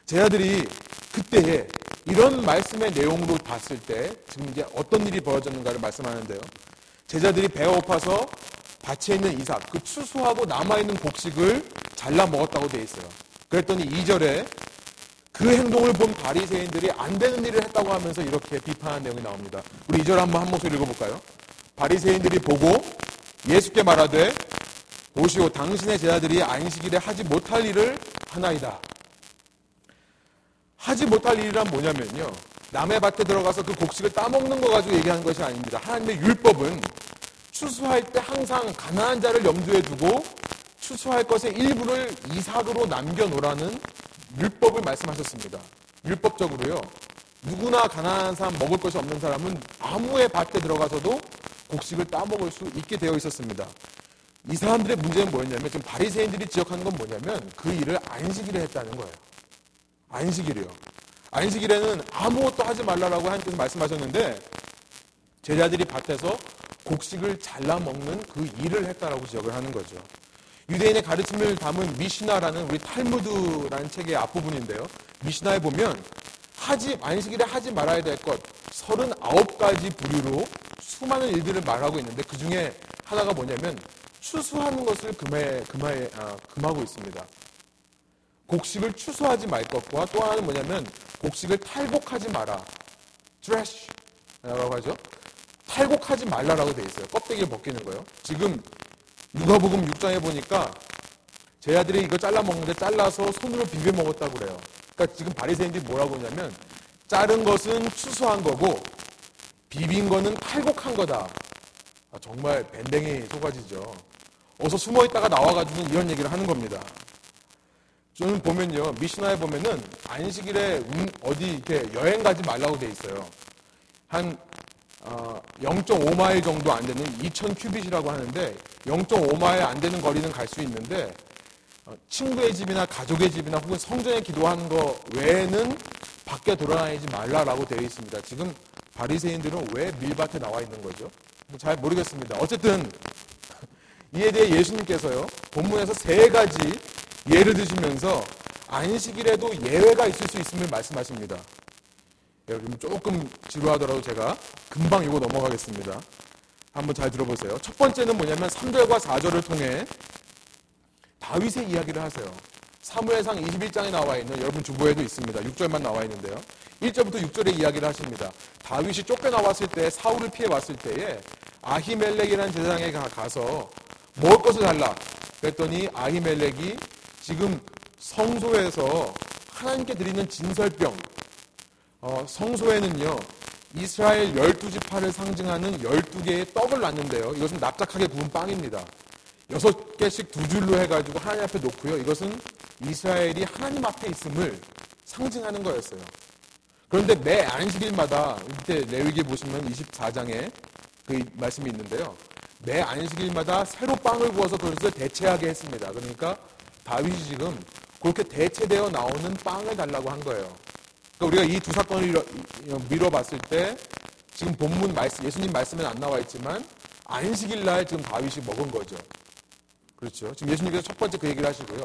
제 아들이 그때에 이런 말씀의 내용으로 봤을 때 지금 이제 어떤 일이 벌어졌는가를 말씀하는데요. 제자들이 배가 고파서 밭에 있는 이삭, 그 추수하고 남아있는 곡식을 잘라 먹었다고 되어 있어요. 그랬더니 2절에 그 행동을 본 바리새인들이 안 되는 일을 했다고 하면서 이렇게 비판하는 내용이 나옵니다. 우리 2절 한번 한 목소리 읽어볼까요? 바리새인들이 보고 예수께 말하되 보시오 당신의 제자들이 안식일에 하지 못할 일을 하나이다. 하지 못할 일이란 뭐냐면요. 남의 밭에 들어가서 그 곡식을 따먹는 거 가지고 얘기하는 것이 아닙니다. 하나님의 율법은 추수할 때 항상 가난한 자를 염두에 두고 추수할 것의 일부를 이삭으로 남겨놓으라는 율법을 말씀하셨습니다. 율법적으로요. 누구나 가난한 사람, 먹을 것이 없는 사람은 아무의 밭에 들어가서도 곡식을 따먹을 수 있게 되어 있었습니다. 이 사람들의 문제는 뭐였냐면 지금 바리새인들이 지적하는 건 뭐냐면 그 일을 안식일에 했다는 거예요. 안식일이요. 안식일에는 아무것도 하지 말라라고 하나님께서 말씀하셨는데 제자들이 밭에서 곡식을 잘라 먹는 그 일을 했다라고 지적을 하는 거죠. 유대인의 가르침을 담은 미시나라는 우리 탈무드라는 책의 앞부분인데요. 미시나에 보면 하지 안식일에 하지 말아야 될 것 39가지 부류로 수많은 일들을 말하고 있는데 그 중에 하나가 뭐냐면 추수하는 것을 금해, 금해, 아, 금하고 있습니다. 곡식을 추수하지 말 것과 또 하나는 뭐냐면 곡식을 탈곡하지 마라. 트래쉬라고 하죠. 탈곡하지 말라라고 되어 있어요. 껍데기를 벗기는 거예요. 지금 누가복음 6장에 보니까 제 아들이 이거 잘라 먹는데 잘라서 손으로 비벼 먹었다고 그래요. 그러니까 지금 바리새인들이 뭐라고 하냐면 자른 것은 추수한 거고 비빈 거는 탈곡한 거다. 아, 정말 밴댕이 속아지죠. 어서 숨어 있다가 나와가지고 이런 얘기를 하는 겁니다. 저는 보면요, 미시나에 보면은 안식일에 어디 이렇게 여행 가지 말라고 돼 있어요. 한 0.5마일 어, 정도 안 되는 2,000 큐빗이라고 하는데 0.5마일 안 되는 거리는 갈 수 있는데 어, 친구의 집이나 가족의 집이나 혹은 성전에 기도하는 거 외에는 밖에 돌아다니지 말라라고 되어 있습니다. 지금 바리새인들은 왜 밀밭에 나와 있는 거죠? 뭐잘 모르겠습니다. 어쨌든 이에 대해 예수님께서요 본문에서 세 가지 예를 드시면서 안식일에도 예외가 있을 수 있음을 말씀하십니다. 여러분 조금 지루하더라도 제가 금방 이거 넘어가겠습니다. 한번 잘 들어보세요. 첫 번째는 뭐냐면 3절과 4절을 통해 다윗의 이야기를 하세요. 사무엘상 21장에 나와 있는 여러분 주보에도 있습니다. 6절만 나와 있는데요. 1절부터 6절의 이야기를 하십니다. 다윗이 쫓겨나왔을 때 사울을 피해 왔을 때에 아히멜렉이라는 제사장에 가서 먹을 것을 달라. 그랬더니 아히멜렉이 지금 성소에서 하나님께 드리는 진설병, 어, 성소에는요, 이스라엘 12지파를 상징하는 12개의 떡을 놨는데요. 이것은 납작하게 구운 빵입니다. 6개씩 두 줄로 해가지고 하나님 앞에 놓고요. 이것은 이스라엘이 하나님 앞에 있음을 상징하는 거였어요. 그런데 매 안식일마다 이때 레위기 보시면 24장에 그 말씀이 있는데요. 매 안식일마다 새로 빵을 구워서 그것을 대체하게 했습니다. 그러니까 다윗이 지금 그렇게 대체되어 나오는 빵을 달라고 한 거예요. 그러니까 우리가 이 두 사건을 미뤄봤을 때 지금 본문 말씀, 예수님 말씀은 안 나와 있지만 안식일 날 지금 다윗이 먹은 거죠. 그렇죠. 지금 예수님께서 첫 번째 그 얘기를 하시고요.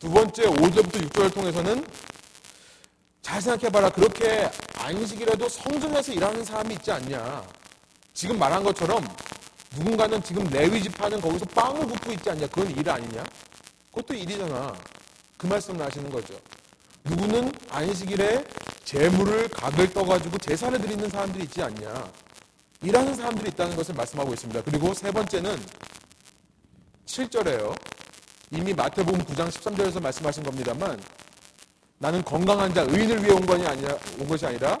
두 번째 5절부터 6절을 통해서는 잘 생각해봐라. 그렇게 안식일에도 성전에서 일하는 사람이 있지 않냐. 지금 말한 것처럼 누군가는 지금 레위 지파는 거기서 빵을 굽고 있지 않냐. 그건 일 아니냐? 그것도 일이잖아. 그 말씀을 하시는 거죠. 누구는 안식일에 재물을 각을 떠가지고 제사를 드리는 사람들이 있지 않냐. 일하는 사람들이 있다는 것을 말씀하고 있습니다. 그리고 세 번째는 7절에요. 이미 마태복음 9장 13절에서 말씀하신 겁니다만 나는 건강한 자, 의인을 위해 온 것이 아니라, 온 것이 아니라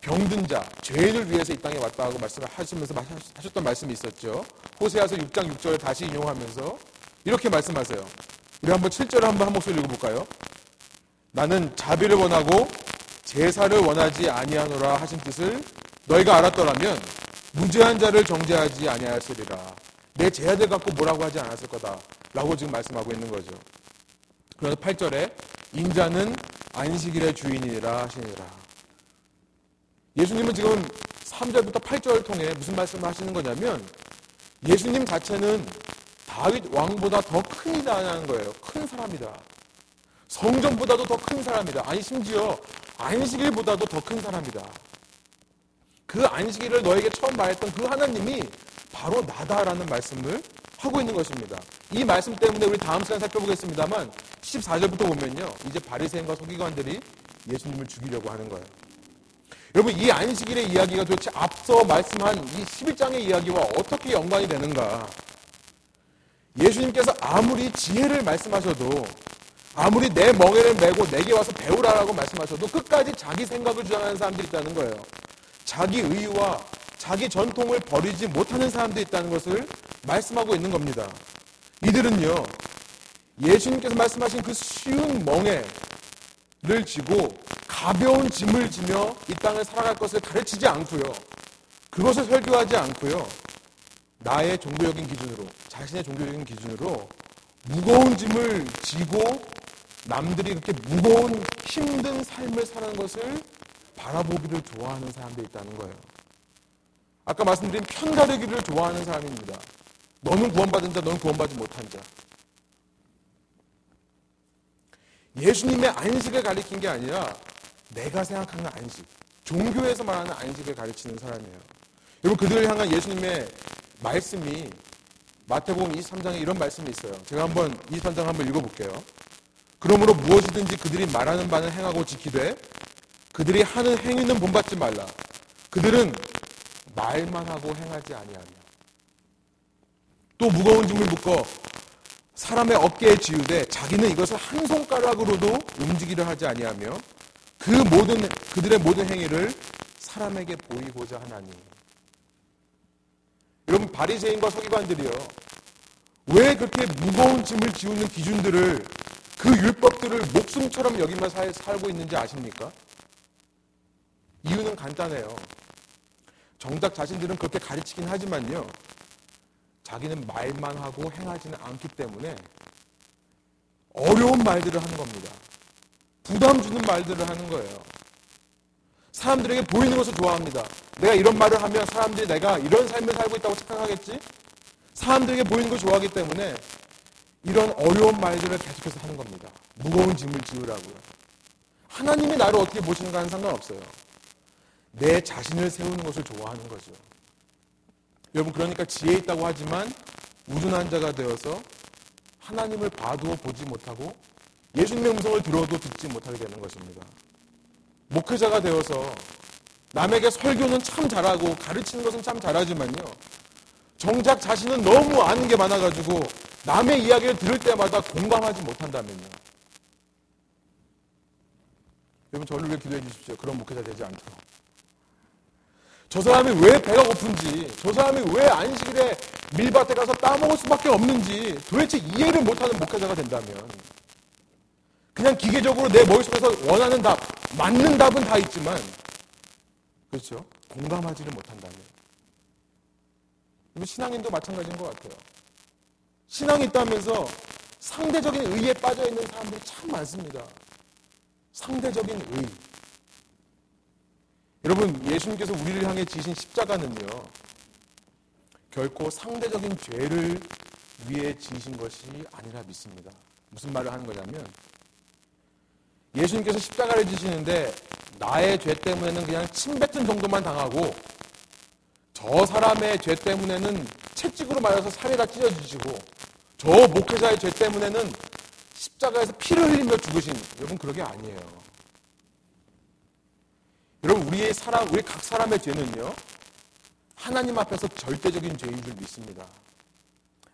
병든 자, 죄인을 위해서 이 땅에 왔다 고 말씀을 하시면서 하셨던 말씀이 있었죠. 호세아서 6장 6절 다시 인용하면서 이렇게 말씀하세요. 우리 한번 7절을 한번 한 목소리 읽어볼까요? 나는 자비를 원하고 제사를 원하지 아니하노라 하신 뜻을 너희가 알았더라면 무죄한 자를 정죄하지 아니하였으리라. 내 제자들 갖고 뭐라고 하지 않았을 거다. 라고 지금 말씀하고 있는 거죠. 그래서 8절에 인자는 안식일의 주인이라 하시니라. 예수님은 지금 3절부터 8절을 통해 무슨 말씀을 하시는 거냐면 예수님 자체는 다윗 왕보다 더 큰 이다라는 거예요. 큰 사람이다. 성전보다도 더 큰 사람이다. 아니 심지어 안식일보다도 더 큰 사람이다. 그 안식일을 너에게 처음 말했던 그 하나님이 바로 나다라는 말씀을 하고 있는 것입니다. 이 말씀 때문에 우리 다음 시간 살펴보겠습니다만 14절부터 보면요. 이제 바리새인과 서기관들이 예수님을 죽이려고 하는 거예요. 여러분 이 안식일의 이야기가 도대체 앞서 말씀한 이 11장의 이야기와 어떻게 연관이 되는가? 예수님께서 아무리 지혜를 말씀하셔도 아무리 내 멍에를 메고 내게 와서 배우라라고 말씀하셔도 끝까지 자기 생각을 주장하는 사람들이 있다는 거예요. 자기 의와 자기 전통을 버리지 못하는 사람들이 있다는 것을 말씀하고 있는 겁니다. 이들은요, 예수님께서 말씀하신 그 쉬운 멍에를 지고 가벼운 짐을 지며 이 땅을 살아갈 것을 가르치지 않고요. 그것을 설교하지 않고요. 나의 종교적인 기준으로, 자신의 종교적인 기준으로 무거운 짐을 지고 남들이 그렇게 무거운 힘든 삶을 사는 것을 바라보기를 좋아하는 사람들이 있다는 거예요. 아까 말씀드린 편가르기를 좋아하는 사람입니다. 너는 구원받은 자, 너는 구원받지 못한 자. 예수님의 안식을 가리킨 게 아니라 내가 생각하는 안식, 종교에서 말하는 안식을 가르치는 사람이에요. 여러분 그들을 향한 예수님의 말씀이 마태복음 23장에 이런 말씀이 있어요. 제가 한번 23장 한번 읽어볼게요. 그러므로 무엇이든지 그들이 말하는 바는 행하고 지키되 그들이 하는 행위는 본받지 말라. 그들은 말만 하고 행하지 아니하며 또 무거운 짐을 묶어 사람의 어깨에 지우되 자기는 이것을 한 손가락으로도 움직이려 하지 아니하며 그 모든 그들의 모든 행위를 사람에게 보이고자 하나니. 여러분 바리새인과 서기관들이요. 왜 그렇게 무거운 짐을 지우는 기준들을 그 율법들을 목숨처럼 여기만 살고 있는지 아십니까? 이유는 간단해요. 정작 자신들은 그렇게 가르치긴 하지만요. 자기는 말만 하고 행하지는 않기 때문에 어려운 말들을 하는 겁니다. 부담 주는 말들을 하는 거예요. 사람들에게 보이는 것을 좋아합니다. 내가 이런 말을 하면 사람들이 내가 이런 삶을 살고 있다고 착각하겠지? 사람들에게 보이는 걸 좋아하기 때문에 이런 어려운 말들을 계속해서 하는 겁니다. 무거운 짐을 지으라고요. 하나님이 나를 어떻게 보시는가는 상관없어요. 내 자신을 세우는 것을 좋아하는 거죠. 여러분, 그러니까 지혜 있다고 하지만 우둔한 자가 되어서 하나님을 봐도 보지 못하고 예수님의 음성을 들어도 듣지 못하게 되는 것입니다. 목회자가 되어서 남에게 설교는 참 잘하고 가르치는 것은 참 잘하지만요. 정작 자신은 너무 아는 게 많아가지고 남의 이야기를 들을 때마다 공감하지 못한다면요. 여러분 저를 위해 기도해 주십시오. 그런 목회자 되지 않도록. 저 사람이 왜 배가 고픈지, 저 사람이 왜 안식일에 밀밭에 가서 따먹을 수밖에 없는지 도대체 이해를 못하는 목회자가 된다면 그냥 기계적으로 내 머릿속에서 원하는 답, 맞는 답은 다 있지만 그렇죠? 공감하지를 못한다면 신앙인도 마찬가지인 것 같아요. 신앙이 있다면서 상대적인 의에 빠져 있는 사람들이 참 많습니다. 상대적인 의. 여러분, 예수님께서 우리를 향해 지신 십자가는요, 결코 상대적인 죄를 위해 지신 것이 아니라 믿습니다. 무슨 말을 하는 거냐면, 예수님께서 십자가를 지시는데, 나의 죄 때문에는 그냥 침뱉은 정도만 당하고, 저 사람의 죄 때문에는 채찍으로 맞아서 살에다 찢어지시고, 저 목회자의 죄 때문에는 십자가에서 피를 흘리며 죽으신 여러분 그러게 아니에요. 여러분 우리의 사람 우리 각 사람의 죄는요 하나님 앞에서 절대적인 죄인 줄 믿습니다.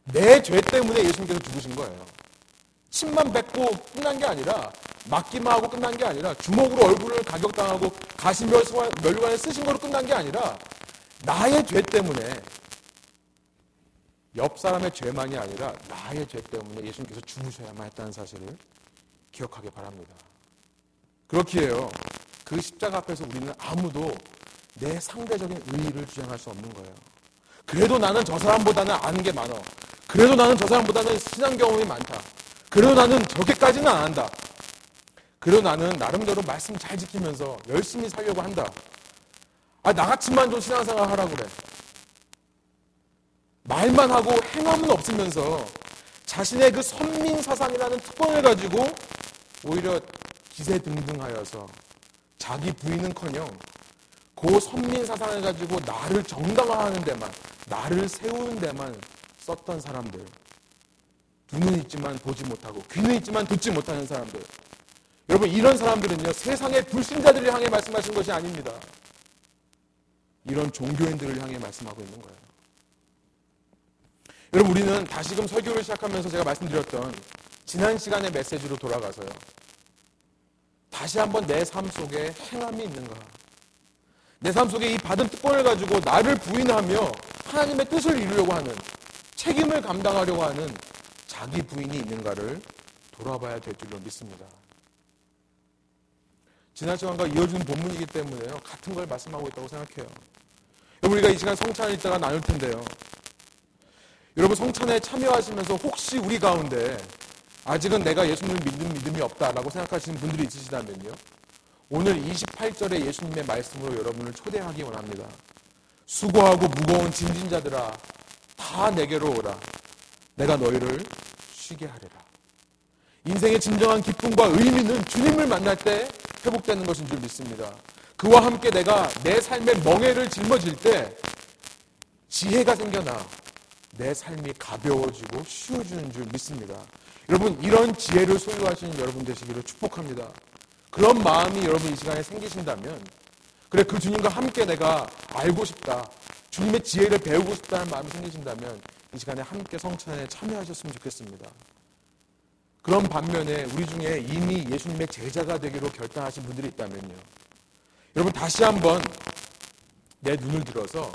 내 죄 때문에 예수님께서 죽으신 거예요. 침만 뱉고 끝난 게 아니라 맞기만 하고 끝난 게 아니라 주먹으로 얼굴을 가격당하고 가시멸류관을 쓰신 거로 끝난 게 아니라 나의 죄 때문에 옆 사람의 죄만이 아니라 나의 죄 때문에 예수님께서 죽으셔야만 했다는 사실을 기억하기 바랍니다. 그렇기에요. 그 십자가 앞에서 우리는 아무도 내 상대적인 의의를 주장할 수 없는 거예요. 그래도 나는 저 사람보다는 아는 게 많아. 그래도 나는 저 사람보다는 신앙 경험이 많다. 그래도 나는 저렇게까지는 안 한다. 그래도 나는 나름대로 말씀 잘 지키면서 열심히 살려고 한다. 아, 나같이만 좀 신앙생활 하라고 그래. 말만 하고 행함은 없으면서 자신의 그 선민 사상이라는 특권을 가지고 오히려 기세등등하여서 자기 부인은커녕 그 선민 사상을 가지고 나를 정당화하는 데만 나를 세우는 데만 썼던 사람들. 눈은 있지만 보지 못하고 귀는 있지만 듣지 못하는 사람들. 여러분 이런 사람들은요 세상의 불신자들을 향해 말씀하신 것이 아닙니다. 이런 종교인들을 향해 말씀하고 있는 거예요 여러분 우리는 다시금 설교를 시작하면서 제가 말씀드렸던 지난 시간의 메시지로 돌아가서요 다시 한번 내 삶 속에 행함이 있는가 내 삶 속에 이 받은 특권을 가지고 나를 부인하며 하나님의 뜻을 이루려고 하는 책임을 감당하려고 하는 자기 부인이 있는가를 돌아봐야 될 줄로 믿습니다. 지난 시간과 이어지는 본문이기 때문에요. 같은 걸 말씀하고 있다고 생각해요. 우리가 이 시간 성찬을 이따가 나눌 텐데요. 여러분 성찬에 참여하시면서 혹시 우리 가운데 아직은 내가 예수님을 믿는 믿음이 없다라고 생각하시는 분들이 있으시다면요. 오늘 28절의 예수님의 말씀으로 여러분을 초대하기 원합니다. 수고하고 무거운 짐진자들아 다 내게로 오라. 내가 너희를 쉬게 하리라. 인생의 진정한 기쁨과 의미는 주님을 만날 때 회복되는 것인 줄 믿습니다. 그와 함께 내가 내 삶의 멍해를 짊어질 때 지혜가 생겨나 내 삶이 가벼워지고 쉬워지는 줄 믿습니다. 여러분 이런 지혜를 소유하시는 여러분 되시기를 축복합니다. 그런 마음이 여러분 이 시간에 생기신다면 그래 그 주님과 함께 내가 알고 싶다. 주님의 지혜를 배우고 싶다는 마음이 생기신다면 이 시간에 함께 성찬에 참여하셨으면 좋겠습니다. 그런 반면에 우리 중에 이미 예수님의 제자가 되기로 결단하신 분들이 있다면요. 여러분 다시 한번 내 눈을 들어서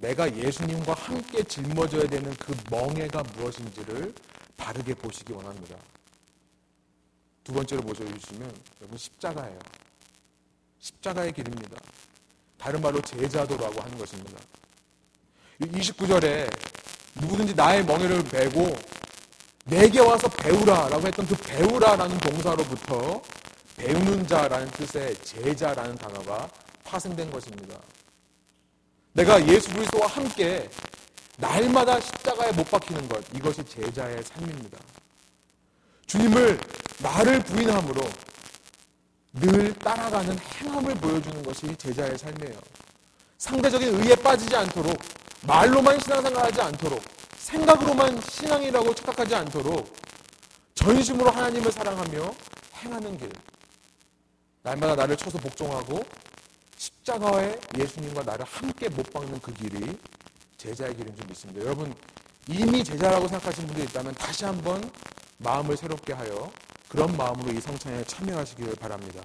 내가 예수님과 함께 짊어져야 되는 그 멍해가 무엇인지를 바르게 보시기 원합니다. 두 번째로 보셔주시면 여러분 십자가예요. 십자가의 길입니다. 다른 말로 제자도라고 하는 것입니다. 29절에 누구든지 나의 멍에를 베고 내게 와서 배우라라고 했던 그 배우라라는 동사로부터 배우는 자라는 뜻의 제자라는 단어가 파생된 것입니다. 내가 예수 그리스도와 함께 날마다 십자가에 못 박히는 것 이것이 제자의 삶입니다. 주님을 나를 부인함으로 늘 따라가는 행함을 보여주는 것이 제자의 삶이에요. 상대적인 의에 빠지지 않도록 말로만 신앙생활하지 않도록 생각으로만 신앙이라고 착각하지 않도록 전심으로 하나님을 사랑하며 행하는 길. 날마다 나를 쳐서 복종하고 십자가에 예수님과 나를 함께 못 박는 그 길이 제자의 길인 줄 믿습니다. 여러분 이미 제자라고 생각하시는 분들이 있다면 다시 한번 마음을 새롭게 하여 그런 마음으로 이 성찬에 참여하시기를 바랍니다.